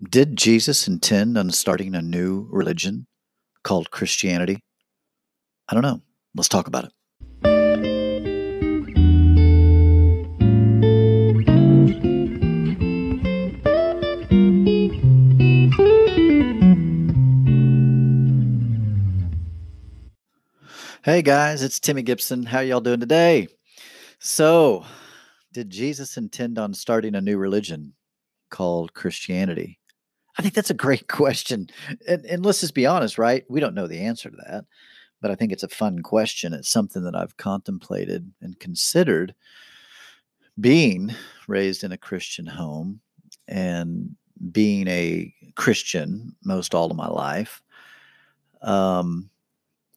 Did Jesus intend on starting a new religion called Christianity? I don't know. Let's talk about it. Hey guys, it's Timmy Gibson. How y'all doing today? So, did Jesus intend on starting a new religion called Christianity? I think that's a great question. And, and let's just be honest, right? We don't know the answer to that, but I think it's a fun question. It's something that I've contemplated and considered being raised in a Christian home and being a Christian most all of my life. Um,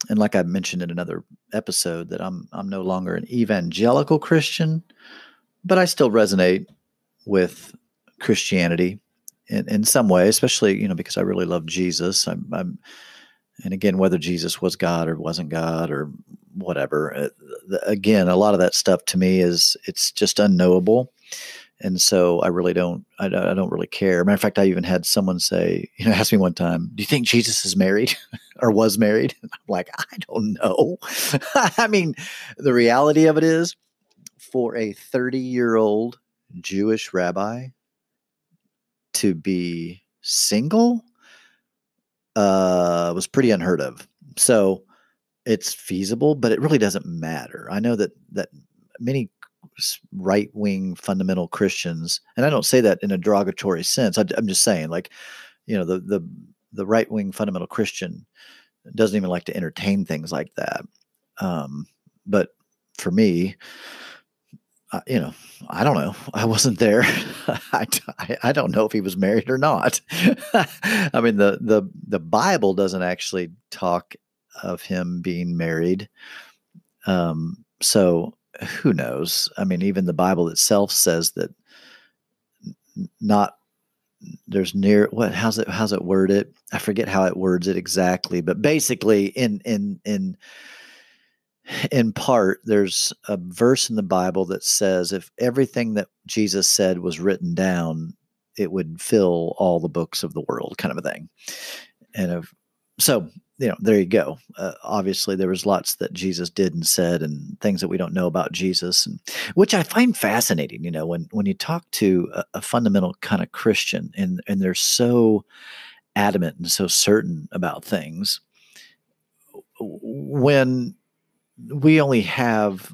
and like I mentioned in another episode, that I'm I'm no longer an evangelical Christian, but I still resonate with Christianity in, in some way, especially you know because I really love Jesus. I'm, I'm and again whether Jesus was God or wasn't God or whatever. Uh, again, a lot of that stuff to me is it's just unknowable. And so I really don't, I, don't- I don't really care. Matter of fact, I even had someone say, you know, ask me one time, do you think Jesus is married or was married? I'm like, I don't know. I mean, the reality of it is for a 30 year old Jewish rabbi to be single uh, was pretty unheard of. So it's feasible, but it really doesn't matter. I know that that many right wing fundamental Christians, and I don't say that in a derogatory sense. I, am just saying, like, you know, the the the right wing fundamental Christian doesn't even like to entertain things like that. Um, but for me, uh, you know, I don't know. I wasn't there. I, I, I don't know if he was married or not. I mean, the the the Bible doesn't actually talk of him being married. Um, so who knows? I mean, even the Bible itself says that not there's near what how's it how's it worded? I forget how it words it exactly, but basically in in in in part there's a verse in the Bible that says if everything that Jesus said was written down, it would fill all the books of the world, kind of a thing. And if so, you know, there you go. Uh, obviously, there was lots that Jesus did and said, and things that we don't know about Jesus, and which I find fascinating. You know, when when you talk to a, a fundamental kind of Christian, and and they're so adamant and so certain about things, when we only have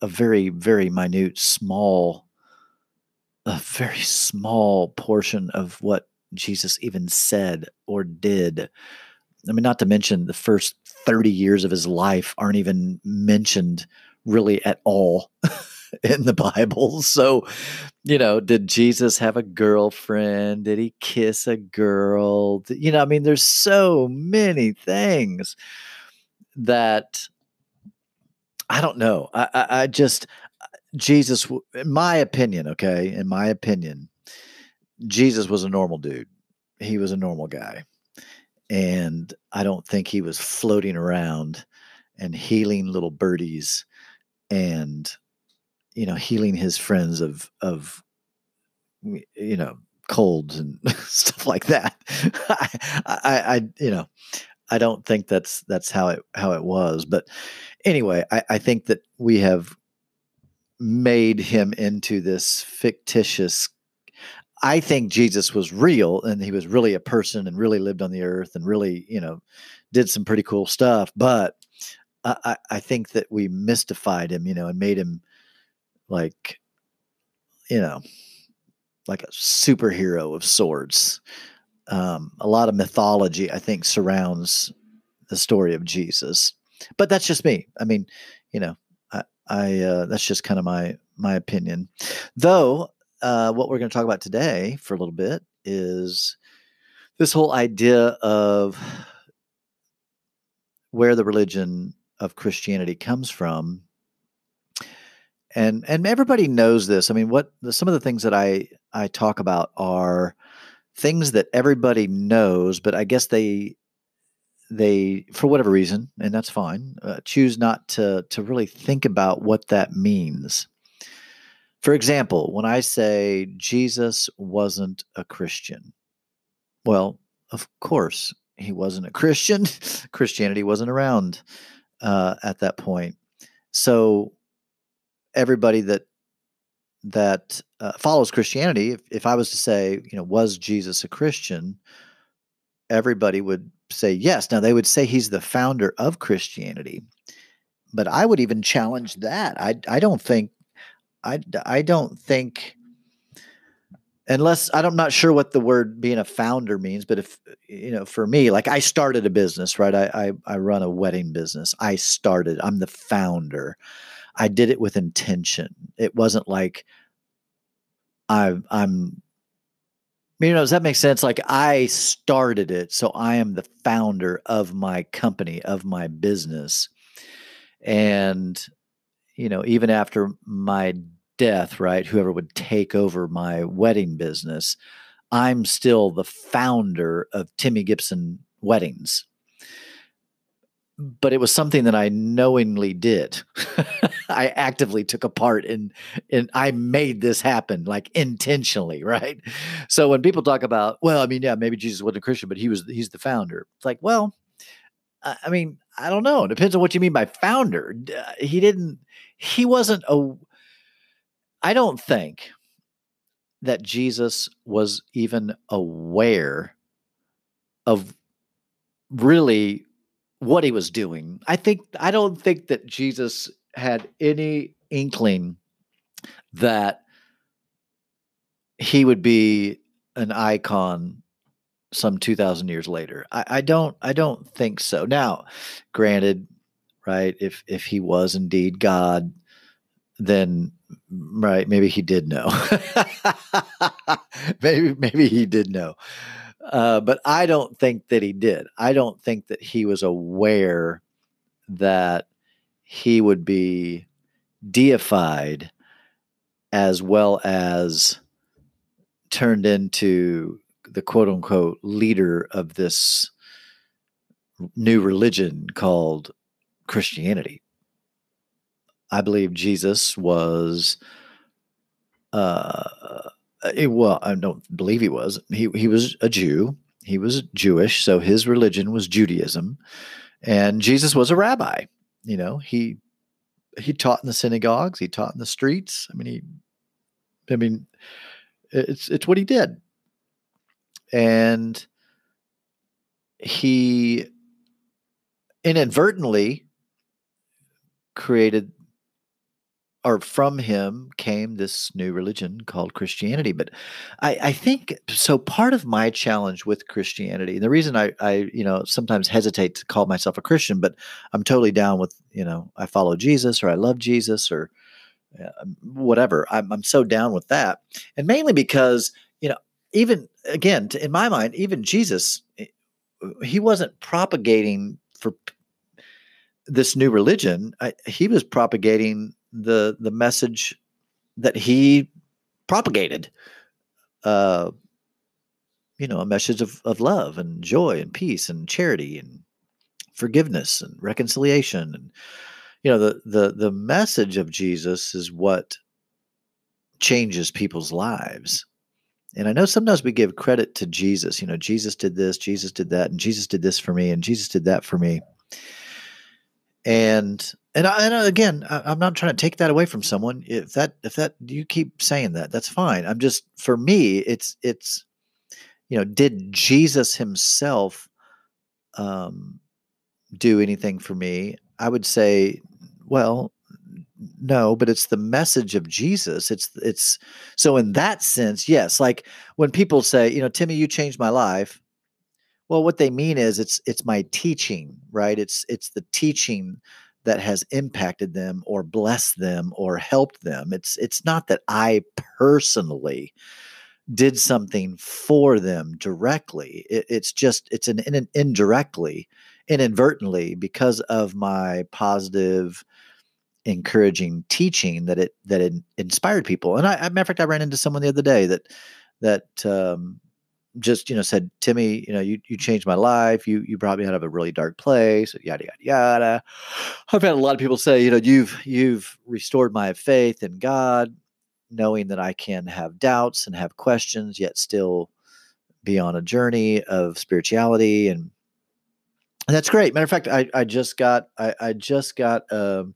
a very very minute, small, a very small portion of what Jesus even said or did I mean, not to mention the first 30 years of his life aren't even mentioned really at all in the Bible. So, you know, did Jesus have a girlfriend? Did he kiss a girl? You know, I mean, there's so many things that I don't know. I, I, I just, uh, Jesus, in my opinion, okay, in my opinion, Jesus was a normal dude. He was a normal guy and I don't think he was floating around and healing little birdies and you know healing his friends of of you know colds and stuff like that. I, I, I you know I don't think that's that's how it how it was. But anyway, I, I think that we have made him into this fictitious I think Jesus was real and he was really a person and really lived on the earth and really, you know, did some pretty cool stuff. But I, I, think that we mystified him, you know, and made him like, you know, like a superhero of sorts. Um, a lot of mythology, I think, surrounds the story of Jesus. But that's just me. I mean, you know, I, I uh, that's just kind of my my opinion. Though uh, what we're going to talk about today for a little bit is this whole idea of where the religion of Christianity comes from. And and everybody knows this. I mean, what some of the things that I I talk about are things that everybody knows, but I guess they they for whatever reason, and that's fine, uh, choose not to to really think about what that means. For example, when I say Jesus wasn't a Christian, Well, of course, he wasn't a Christian. Christianity wasn't around uh, at that point. So everybody that that uh, follows Christianity, if, if I was to say, you know, was Jesus a Christian? Everybody would say yes. Now they would say he's the founder of Christianity, but I would even challenge that. I I don't think I I don't think unless I'm not sure what the word being a founder means, but if you know, for me, like I started a business, right? I I, I run a wedding business. I started. I'm the founder. I did it with intention. It wasn't like I I'm you know, does that make sense? Like I started it, so I am the founder of my company, of my business. And, you know, even after my death, right, whoever would take over my wedding business, I'm still the founder of Timmy Gibson Weddings but it was something that I knowingly did. I actively took a part in and I made this happen like intentionally, right? So when people talk about, well, I mean, yeah, maybe Jesus wasn't a Christian, but he was he's the founder. It's like, well, I mean, I don't know. It depends on what you mean by founder. Uh, he didn't he wasn't a I don't think that Jesus was even aware of really what he was doing. I think I don't think that Jesus had any inkling that he would be an icon some 2000 years later. I, I, don't i don't think so. Now granted right if if he was indeed god then right maybe he did know. Maybe maybe he did know uh, but I don't think that he did. I don't think that he was aware that he would be deified as well as turned into the quote unquote leader of this new religion called Christianity. I believe Jesus was uh, uh, well, I don't believe he was. He he was a Jew. He was Jewish, so his religion was Judaism, and Jesus was a rabbi. You know, he he taught in the synagogues. He taught in the streets. I mean, he, I mean, it's it's what he did, and he inadvertently created or from him came this new religion called Christianity. But I, I, think so. Part of my challenge with Christianity, and the reason I, I, you know, sometimes hesitate to call myself a Christian, but I'm totally down with, you know, I follow Jesus or I love Jesus or uh, whatever. I'm, I'm so down with that, and mainly because you know, even again, in my mind, even Jesus, eh, he wasn't propagating for this new religion. I, he was propagating the the message that he propagated. Uh, you know, a message of, of love and joy and peace and charity and forgiveness and reconciliation and you know the the the message of Jesus is what changes people's lives. And I know sometimes we give credit to Jesus, you know, Jesus did this, Jesus did that, and Jesus did this for me, and Jesus did that for me. And and, I, and again, I, I'm not trying to take that away from someone. If that if that you keep saying that, that's fine. I'm just for me, it's it's you know, did Jesus himself um, do anything for me? I would say, well, no, but it's the message of Jesus. It's it's so in that sense, yes. Like when people say, you know, Timmy, you changed my life. Well, what they mean is it's it's my teaching, right? It's it's the teaching that has impacted them or blessed them or helped them. It's it's not that I personally did something for them directly. It, it's just it's an, an indirectly, inadvertently because of my positive encouraging teaching that it that it inspired people. And I, matter of fact, I ran into someone the other day that that um, just you know said timmy you know you, you changed my life. You you brought me out of a really dark place yada yada yada. I've had a lot of people say you know you've you've restored my faith in god knowing that i can have doubts and have questions yet still be on a journey of spirituality and and that's great. Matter of fact, I, I just got I, I just got um,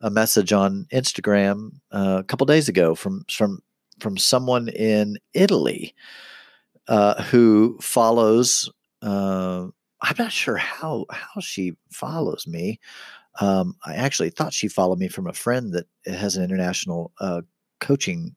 a message on Instagram uh, a couple days ago from from from someone in Italy uh, who follows. Uh, I'm not sure how how she follows me. Um, I actually thought she followed me from a friend that has an international uh, coaching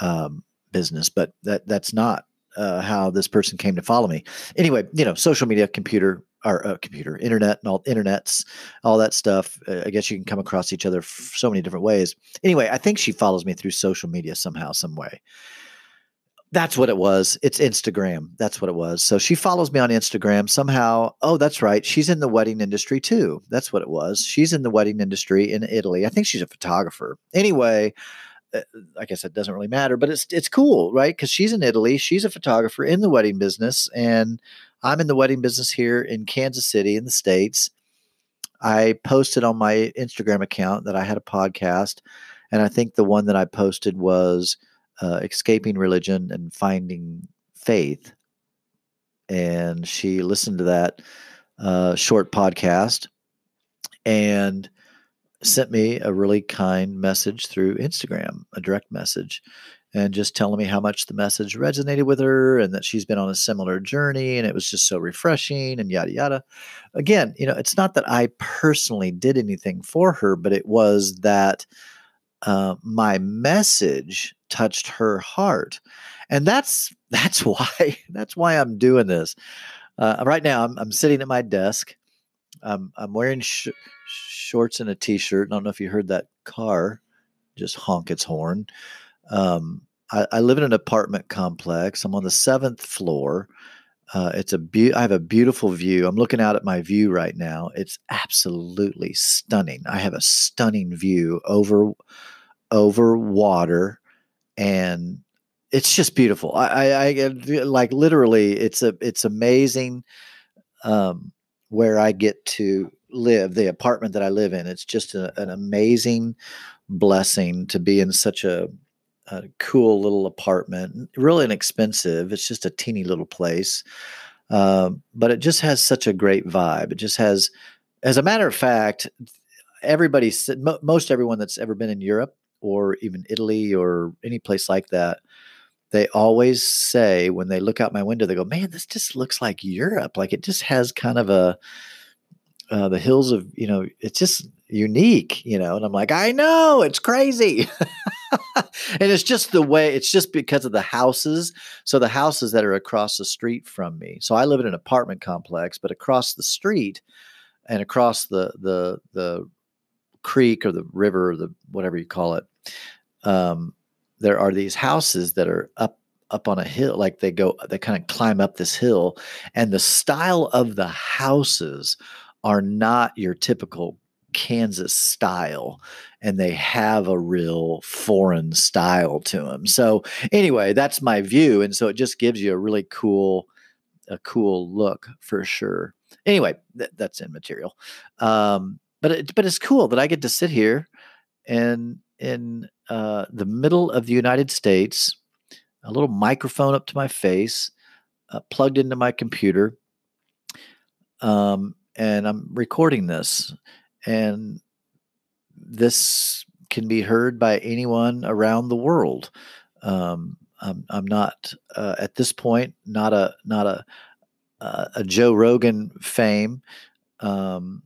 um, business, but that that's not uh, how this person came to follow me. Anyway, you know, social media, computer, or uh, computer, internet, and all internets, all that stuff. Uh, I guess you can come across each other f- so many different ways. Anyway, I think she follows me through social media somehow, some way. That's what it was. It's Instagram. That's what it was. So she follows me on Instagram somehow. Oh, that's right. She's in the wedding industry too. That's what it was. She's in the wedding industry in Italy. I think she's a photographer. Anyway, uh, I guess it doesn't really matter, but it's it's cool, right? Because she's in Italy. She's a photographer in the wedding business, and I'm in the wedding business here in Kansas City in the states. I posted on my Instagram account that I had a podcast, and I think the one that I posted was uh, escaping religion and finding faith. And she listened to that uh, short podcast and sent me a really kind message through Instagram, a direct message, and just telling me how much the message resonated with her and that she's been on a similar journey and it was just so refreshing and yada yada. Again, you know, it's not that I personally did anything for her, but it was that uh, my message touched her heart and that's that's why that's why i'm doing this. Uh, right now I'm, I'm sitting at my desk. I'm, I'm wearing sh- shorts and a t-shirt. I don't know if you heard that car just honk its horn. Um, I, I, live in an apartment complex. I'm on the seventh floor. Uh, it's a be- I have a beautiful view. I'm looking out at my view right now. It's absolutely stunning. I have a stunning view over over water and it's just beautiful. I, I, I like literally, it's a, it's amazing um, where I get to live. The apartment that I live in, it's just a, an amazing blessing to be in such a, a cool little apartment. Really inexpensive. It's just a teeny little place, um, but it just has such a great vibe. It just has, as a matter of fact, everybody, most everyone that's ever been in Europe or even Italy or any place like that, they always say when they look out my window, they go, "Man, this just looks like Europe. Like it just has kind of a uh, the hills of you know, it's just unique, you know." And I'm like, "I know, it's crazy." and it's just the way it's just because of the houses so the houses that are across the street from me so i live in an apartment complex but across the street and across the the the creek or the river or the whatever you call it, um, there are these houses that are up up on a hill like they go they kind of climb up this hill and the style of the houses are not your typical Kansas style and they have a real foreign style to them. So anyway, that's my view and so it just gives you a really cool a cool look for sure. Anyway, th- that's immaterial. Um, but it, but it's cool that I get to sit here and in uh, the middle of the United States, a little microphone up to my face, uh, plugged into my computer, um, and I'm recording this, and this can be heard by anyone around the world. Um, I'm, I'm, not uh, at this point not a not a uh, a Joe Rogan fame. Um,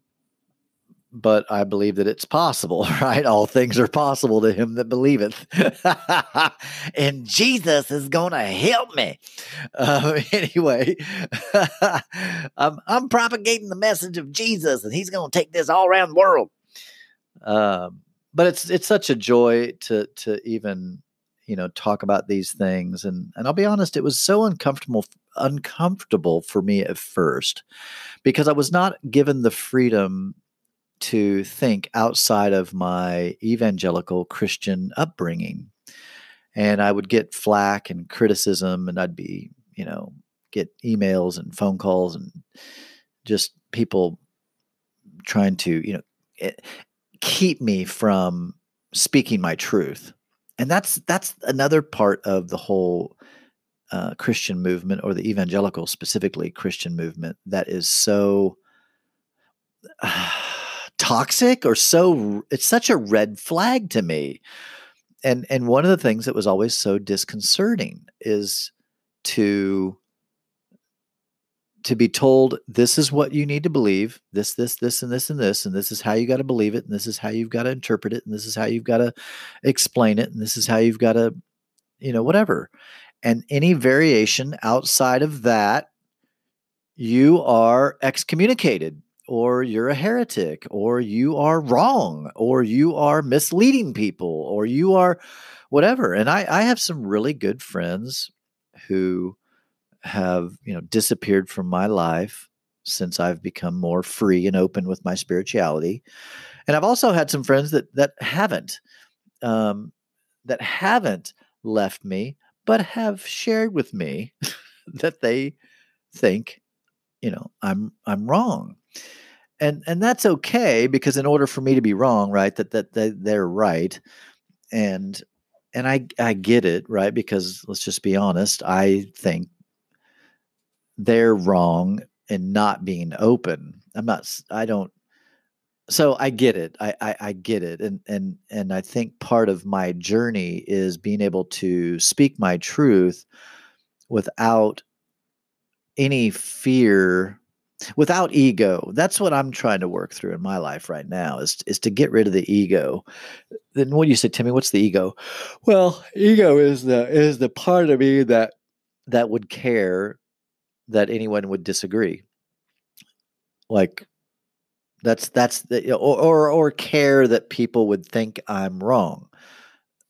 but I believe that it's possible, right? All things are possible to him that believeth. and Jesus is going to help me. Uh, anyway, I'm, I'm, propagating the message of Jesus, and he's going to take this all around the world. Um, but it's it's such a joy to to even you know talk about these things and and I'll be honest it was so uncomfortable uncomfortable for me at first because I was not given the freedom to think outside of my evangelical Christian upbringing. And I would get flack and criticism, and I'd be, you know, get emails and phone calls and just people trying to, you know, eh, keep me from speaking my truth. And that's that's another part of the whole uh, Christian movement or the evangelical, specifically Christian movement, that is so uh, toxic or so it's such a red flag to me. And and one of the things that was always so disconcerting is to to be told this is what you need to believe. This this this and this and this and this is how you got to believe it and this is how you've got to interpret it and this is how you've got to explain it and this is how you've got to you know whatever. And any variation outside of that you are excommunicated or you're a heretic or you are wrong or you are misleading people or you are whatever and i i have some really good friends who have you know disappeared from my life since I've become more free and open with my spirituality. And I've also had some friends that that haven't um, that haven't left me, but have shared with me that they think, you know, I'm I'm wrong. And and that's okay because in order for me to be wrong, right, that that, that they're right. And and I I get it, right? Because let's just be honest, I think they're wrong in not being open. I'm not. I don't. So I get it. I, I, I get it, and and and I think part of my journey is being able to speak my truth without any fear without ego that's what i'm trying to work through in my life right now is is to get rid of the ego then what do you say timmy what's the ego well ego is the is the part of me that that would care that anyone would disagree. Like that's that's the or, or or care that people would think I'm wrong.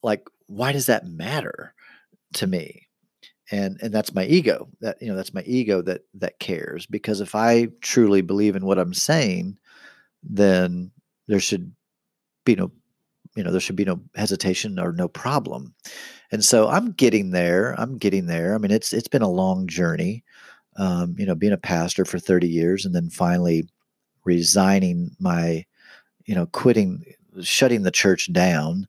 Like why does that matter to me? And and that's my ego. That you know that's my ego that that cares because if I truly believe in what I'm saying, then there should be no you know there should be no hesitation or no problem. And so I'm getting there. I'm getting there. I mean it's it's been a long journey um, you know, being a pastor for 30 years and then finally resigning my, you know, quitting, shutting the church down,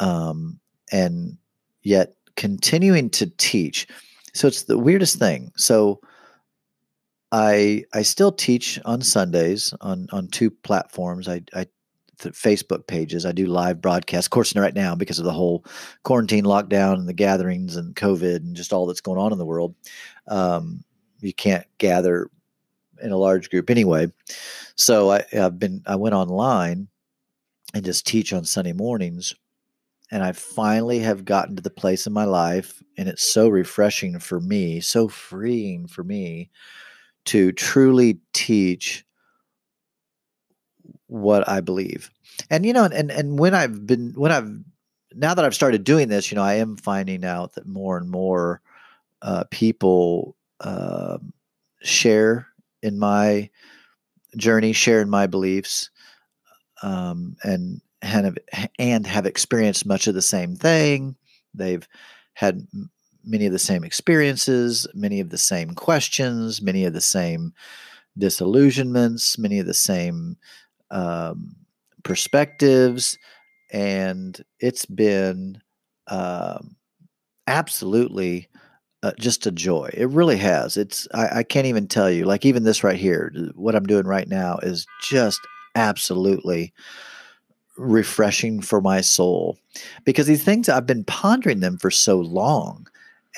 um, and yet continuing to teach. So it's the weirdest thing. So I I still teach on Sundays on on two platforms. I I Facebook pages. I do live broadcasts. Of course, right now because of the whole quarantine lockdown and the gatherings and COVID and just all that's going on in the world. Um, you can't gather in a large group anyway. So I I, have been I went online and just teach on Sunday mornings, and I finally have gotten to the place in my life, and it's so refreshing for me, so freeing for me to truly teach what I believe. And you know, and and when I've been when I've now that I've started doing this, you know, I am finding out that more and more uh, people uh, share in my journey, share in my beliefs, um, and have and have experienced much of the same thing. They've had many of the same experiences, many of the same questions, many of the same disillusionments, many of the same um, perspectives, and it's been um, absolutely uh, just a joy. It really has. It's I, I, can't even tell you. Like even this right here, what I'm doing right now is just absolutely refreshing for my soul because these things I've been pondering them for so long,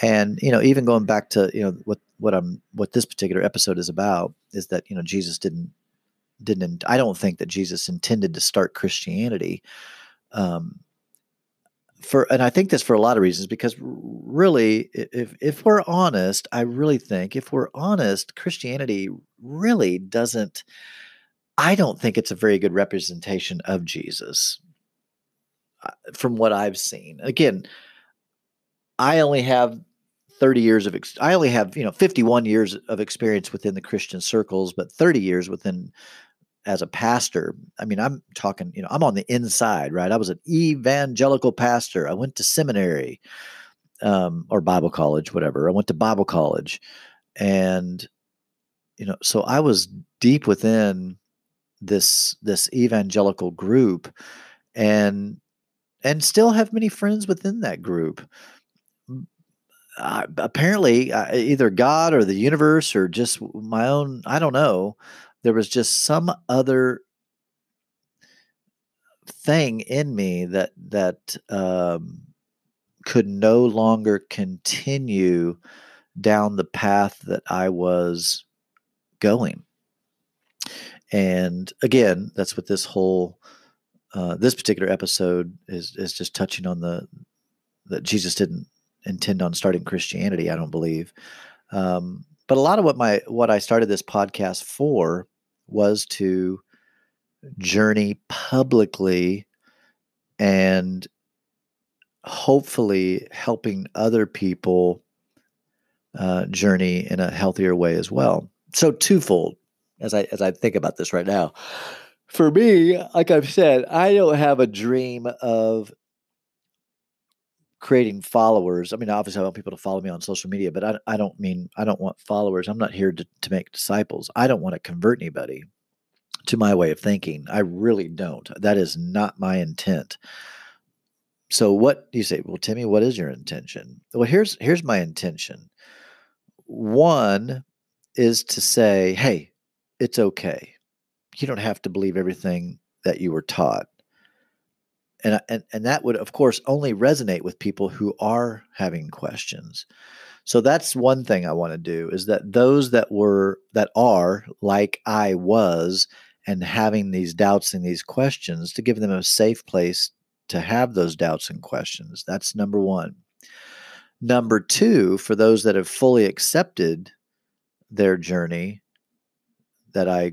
and you know, even going back to you know what what I'm what this particular episode is about is that you know Jesus didn't didn't I don't think that Jesus intended to start Christianity. Um, for and I think this for a lot of reasons because really if if we're honest, I really think if we're honest, Christianity really doesn't I don't think it's a very good representation of Jesus uh, from what I've seen. Again, I only have 30 years of ex- I only have, you know, 51 years of experience within the Christian circles, but 30 years within as a pastor, I mean, I'm talking, you know, I'm on the inside, right? I was an evangelical pastor. I went to seminary um, or Bible college, whatever. I went to Bible college. And, you know, so I was deep within this this evangelical group and and still have many friends within that group uh, apparently uh, either God or the universe or just my own, I don't know. There was just some other thing in me that that um, could no longer continue down the path that I was going. And again, that's what this whole uh, this particular episode is is just touching on the that Jesus didn't intend on starting Christianity. I don't believe, um, but a lot of what my what I started this podcast for was to journey publicly and hopefully helping other people uh, journey in a healthier way as well. So twofold as I as I think about this right now. For me, like I've said, I don't have a dream of creating followers. I mean, obviously, I want people to follow me on social media, but I, I don't mean I don't want followers. I'm not here to, to make disciples. I don't want to convert anybody to my way of thinking. I really don't. That is not my intent. So what do you say? Well, Timmy, what is your intention? Well, here's here's my intention. One is to say, hey, it's okay. You don't have to believe everything that you were taught. And, and, and that would, of course, only resonate with people who are having questions. So that's one thing I want to do is that those that were, that are like I was, and having these doubts and these questions to give them a safe place to have those doubts and questions. That's number one. Number two, for those that have fully accepted their journey, that I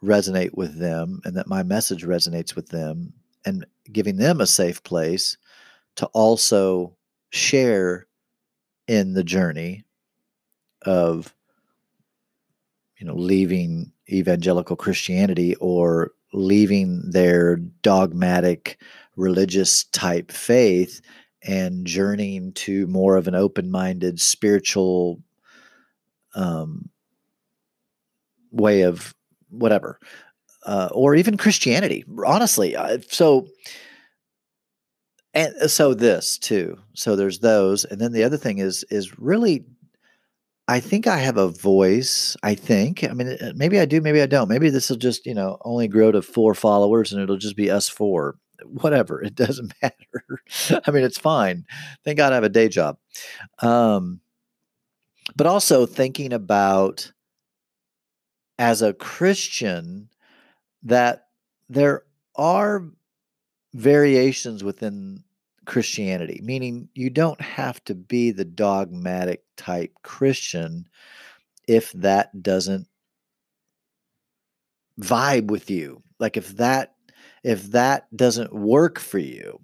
resonate with them and that my message resonates with them, and giving them a safe place to also share in the journey of you know leaving evangelical Christianity or leaving their dogmatic religious type faith and journeying to more of an open-minded spiritual um, way of whatever uh, or even christianity honestly uh, so and uh, so this too so there's those and then the other thing is is really I think I have a voice. I think. I mean, uh, maybe I do. Maybe I don't. Maybe this will just, you know, only grow to four followers, and it'll just be us four. Whatever. It doesn't matter. I mean, it's fine. Thank God I have a day job. Um, but also thinking about as a Christian that there are variations within Christianity, meaning you don't have to be the dogmatic type Christian if that doesn't vibe with you. Like if that if that doesn't work for you,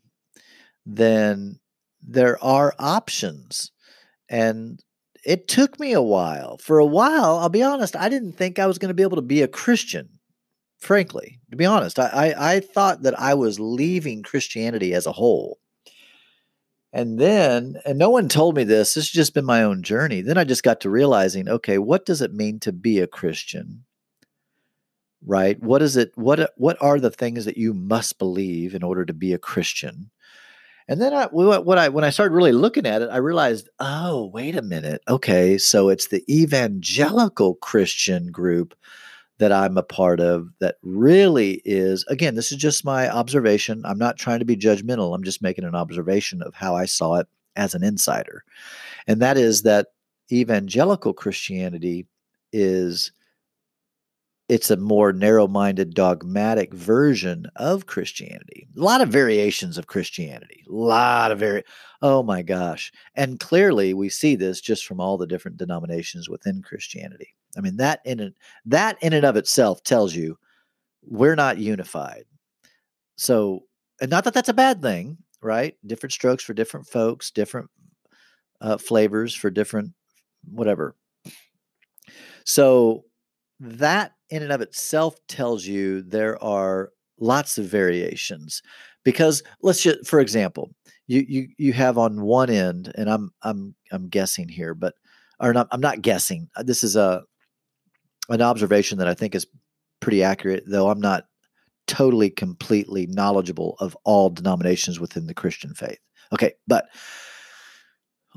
then there are options. And it took me a while. For a while, I'll be honest, I didn't think I was going to be able to be a Christian. Frankly, to be honest, I, I, I thought that I was leaving Christianity as a whole. And then, and no one told me this, this has just been my own journey. Then I just got to realizing, okay, what does it mean to be a Christian? Right? What is it? What what are the things that you must believe in order to be a Christian? And then I, what I when I started really looking at it, I realized, oh, wait a minute. Okay, so it's the evangelical Christian group that I'm a part of that really is, again, this is just my observation. I'm not trying to be judgmental. I'm just making an observation of how I saw it as an insider. And that is that evangelical Christianity is it's a more narrow-minded dogmatic version of christianity a lot of variations of christianity a lot of very oh my gosh and clearly we see this just from all the different denominations within christianity I mean that in it, that in and of itself tells you we're not unified. So, and not that that's a bad thing, right? Different strokes for different folks, different uh, flavors for different whatever. So that in and of itself tells you there are lots of variations because let's just for example you you you have on one end and i'm i'm i'm guessing here but or not i'm not guessing uh, this is a an observation that I think is pretty accurate, though I'm not totally completely knowledgeable of all denominations within the Christian faith. Okay, but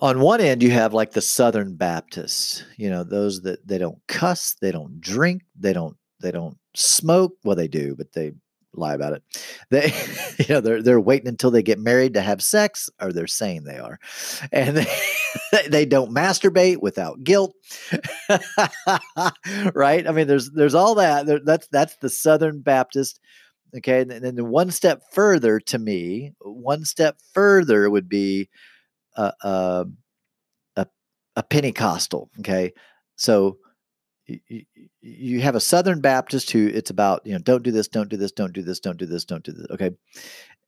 on one end you have like the southern baptists you know those that they don't cuss they don't drink they don't they don't smoke. Well they do but they lie about it. They you know they're they're waiting until they get married to have sex or they're saying they are. And they, they don't masturbate without guilt. Right? I mean there's there's all that. That's that's the southern baptist okay? And then one step further to me one step further would be a, a, a, a Pentecostal. Okay, so you, you have a Southern Baptist who it's about you know don't do this, don't do this, don't do this, don't do this, don't do this. Okay,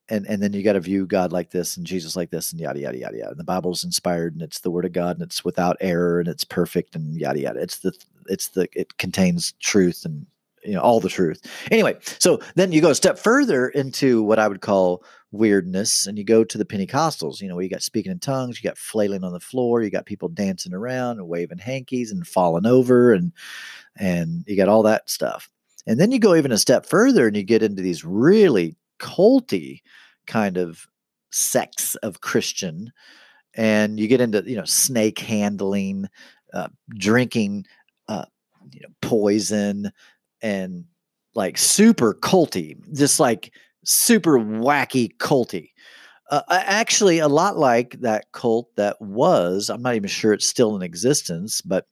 and and then you got to view God like this and Jesus like this and yada yada yada yada. And the Bible's inspired and it's the Word of God and it's without error and it's perfect and yada yada. It's the it's the it contains truth and you know all the truth. Anyway, so then you go a step further into what I would call weirdness and you go to the Pentecostals, you know, where you got speaking in tongues, you got flailing on the floor, you got people dancing around and waving hankies and falling over and and you got all that stuff. And then you go even a step further and you get into these really culty kind of sects of Christian and you get into, you know, snake handling, uh, drinking uh, you know, poison and like super culty, just like super wacky culty. Uh, actually, a lot like that cult that was, I'm not even sure it's still in existence, but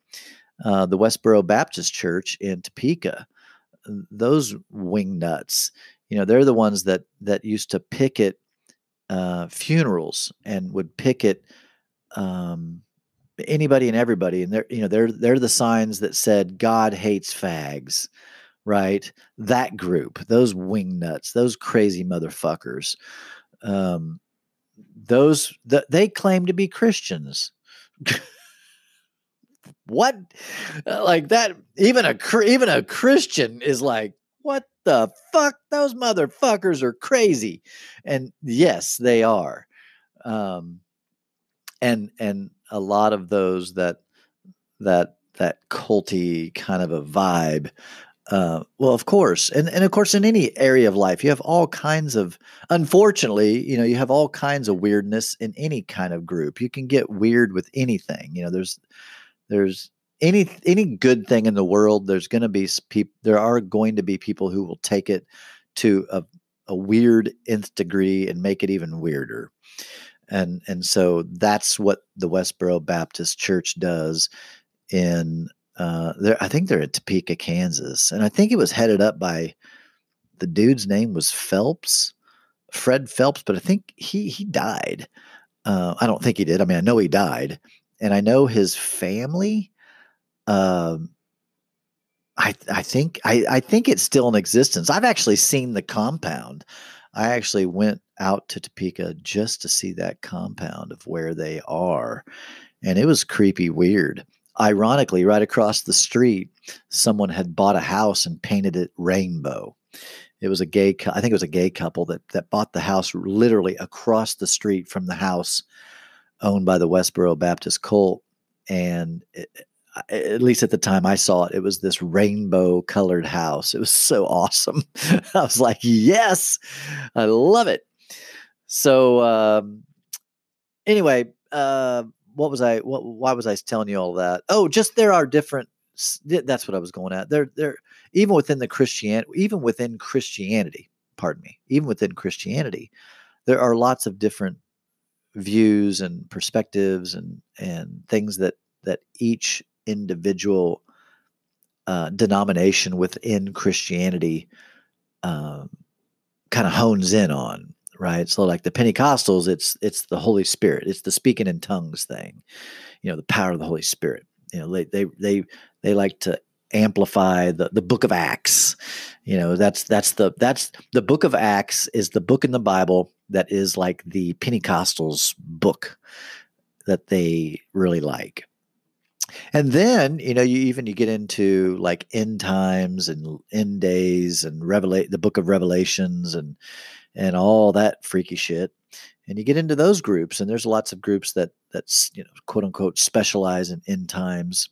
uh, the Westboro Baptist Church in Topeka, those wing nuts, you know, they're the ones that that used to picket uh, funerals and would picket um, anybody and everybody, and they're you know they're they're the signs that said God hates fags right? That group, those wing nuts, those crazy motherfuckers, um, those th- they claim to be Christians. what, uh, like that? Even a even a Christian is like, what the fuck? Those motherfuckers are crazy, and yes, they are. Um, and and a lot of those that that that culty kind of a vibe uh, well, of course, and and of course, in any area of life, you have all kinds of. Unfortunately, you know, you have all kinds of weirdness in any kind of group. You can get weird with anything. You know, there's there's any any good thing in the world. There's going to be people. There are going to be people who will take it to a a weird nth degree and make it even weirder. And and so that's what the Westboro Baptist Church does in uh, I think they're at Topeka, Kansas, and I think it was headed up by the dude's name was Phelps, Fred Phelps, but I think he he died. Uh, I don't think he did. I mean, I know he died, and I know his family. Um, I I think I I think it's still in existence. I've actually seen the compound. I actually went out to Topeka just to see that compound of where they are, and it was creepy, weird ironically, right across the street, someone had bought a house and painted it rainbow. It was a gay, I think it was a gay couple that that bought the house literally across the street from the house owned by the Westboro Baptist cult, and it, at least at the time I saw it, it was this rainbow colored house. It was so awesome. I was like, yes, I love it. So, um, anyway, uh, what was I? What? Why was I telling you all that? Oh, just there are different. That's what I was going at. There, there. Even within the Christian, even within Christianity, pardon me, even within Christianity, there are lots of different views and perspectives and and things that that each individual uh, denomination within Christianity um, kind of hones in on right? So like the Pentecostals, it's it's the Holy Spirit, it's the speaking in tongues thing, you know, the power of the Holy Spirit. You know, they they they they like to amplify the the book of Acts. You know, that's that's the that's the book of Acts is the book in the Bible that is like the Pentecostals book that they really like. And then, you know, you even you get into like end times and end days and revelate the book of Revelations and and all that freaky shit. And you get into those groups, and there's lots of groups that that's you know quote unquote specialize in end times.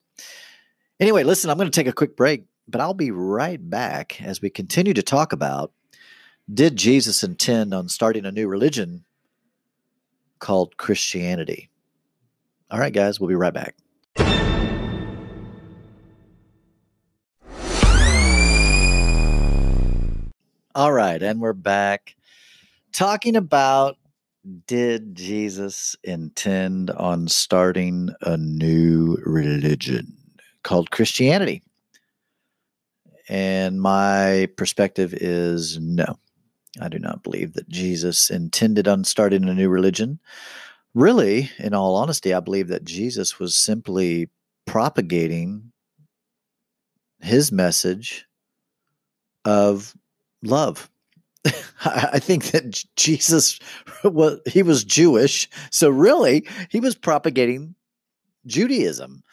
Anyway, listen, I'm going to take a quick break, but I'll be right back as we continue to talk about did Jesus intend on starting a new religion called Christianity? All right, guys, we'll be right back. All right, and we're back talking about did Jesus intend on starting a new religion called Christianity? And my perspective is no. I do not believe that Jesus intended on starting a new religion. Really, in all honesty, I believe that Jesus was simply propagating his message of love. I think that Jesus was he was Jewish, so really he was propagating Judaism.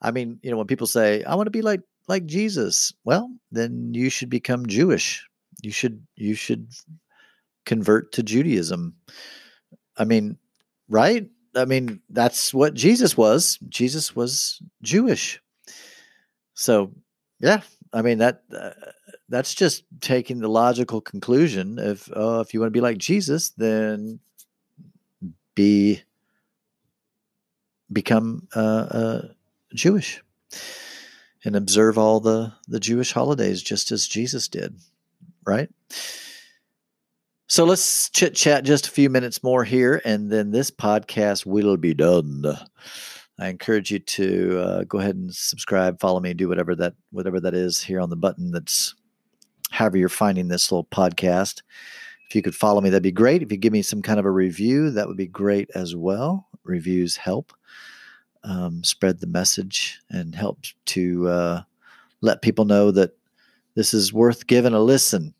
I mean, you know, when people say, "I want to be like like Jesus," well, then you should become Jewish. You should you should convert to Judaism. I mean, right? I mean, that's what Jesus was. Jesus was Jewish. So, yeah, I mean that uh, that's just taking the logical conclusion. If oh, if you want to be like Jesus, then be become uh, uh, Jewish and observe all the the Jewish holidays just as Jesus did, right? So let's chit chat just a few minutes more here, and then this podcast will be done. I encourage you to uh, go ahead and subscribe, follow me, do whatever that whatever that is here on the button. That's however you're finding this little podcast. If you could follow me, that'd be great. If you give me some kind of a review, that would be great as well. Reviews help um, spread the message and help to uh, let people know that this is worth giving a listen.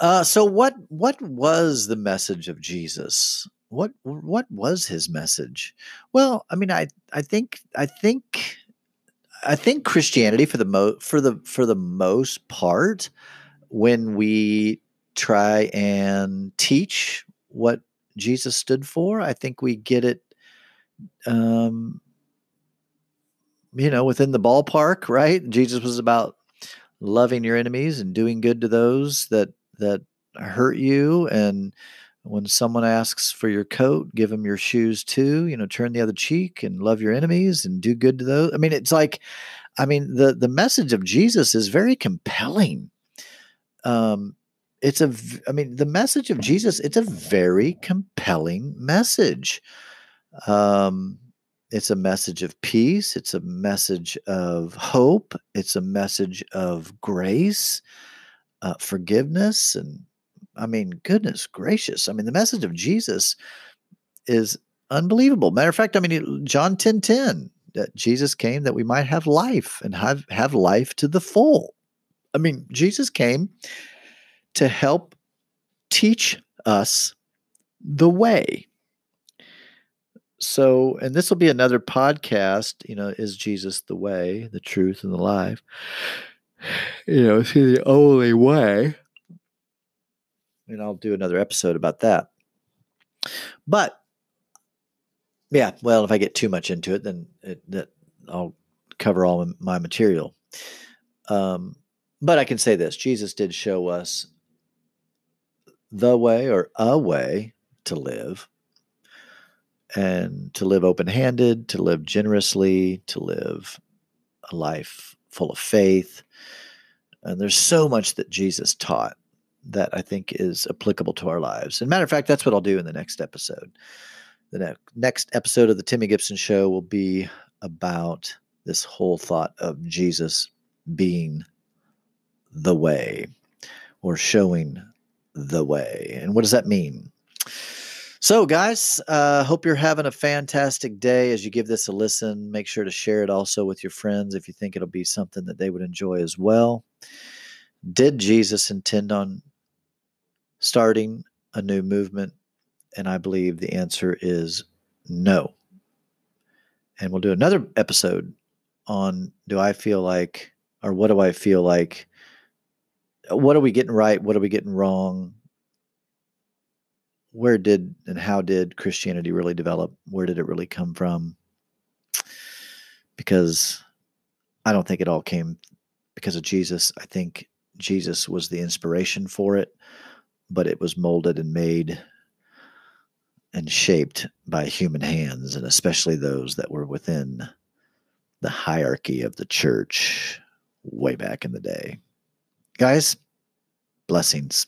Uh, so what what was the message of Jesus? What what was his message? Well, I mean, I I think I think I think Christianity for the mo for the for the most part, when we try and teach what Jesus stood for, I think we get it um you know within the ballpark, right? Jesus was about loving your enemies and doing good to those that that hurt you and when someone asks for your coat, give them your shoes too. You know, turn the other cheek and love your enemies and do good to those. I mean, it's like, I mean, the the message of Jesus is very compelling. Um, it's a, I mean, the message of Jesus. It's a very compelling message. Um, it's a message of peace. It's a message of hope. It's a message of grace, uh, forgiveness, and I mean, goodness gracious. I mean, the message of Jesus is unbelievable. Matter of fact, I mean, John 10 10, that Jesus came that we might have life and have, have life to the full. I mean, Jesus came to help teach us the way. So, and this will be another podcast, you know, is Jesus the way, the truth, and the life? You know, is he the only way? And I'll do another episode about that. But yeah, well, if I get too much into it, then it, that I'll cover all my material. Um, but I can say this: Jesus did show us the way or a way to live, and to live open-handed, to live generously, to live a life full of faith. And there's so much that Jesus taught that I think is applicable to our lives. And matter of fact, that's what I'll do in the next episode. The ne- next episode of the Timmy Gibson Show will be about this whole thought of Jesus being the way or showing the way. And what does that mean? So, guys, uh, hope you're having a fantastic day as you give this a listen. Make sure to share it also with your friends if you think it'll be something that they would enjoy as well. Did Jesus intend on starting a new movement? And I believe the answer is no. And we'll do another episode on do I feel like, or what do I feel like? What are we getting right? What are we getting wrong? Where did and how did Christianity really develop? Where did it really come from? Because I don't think it all came because of Jesus. I think Jesus was the inspiration for it but it was molded and made and shaped by human hands, and especially those that were within the hierarchy of the church way back in the day. Guys, blessings.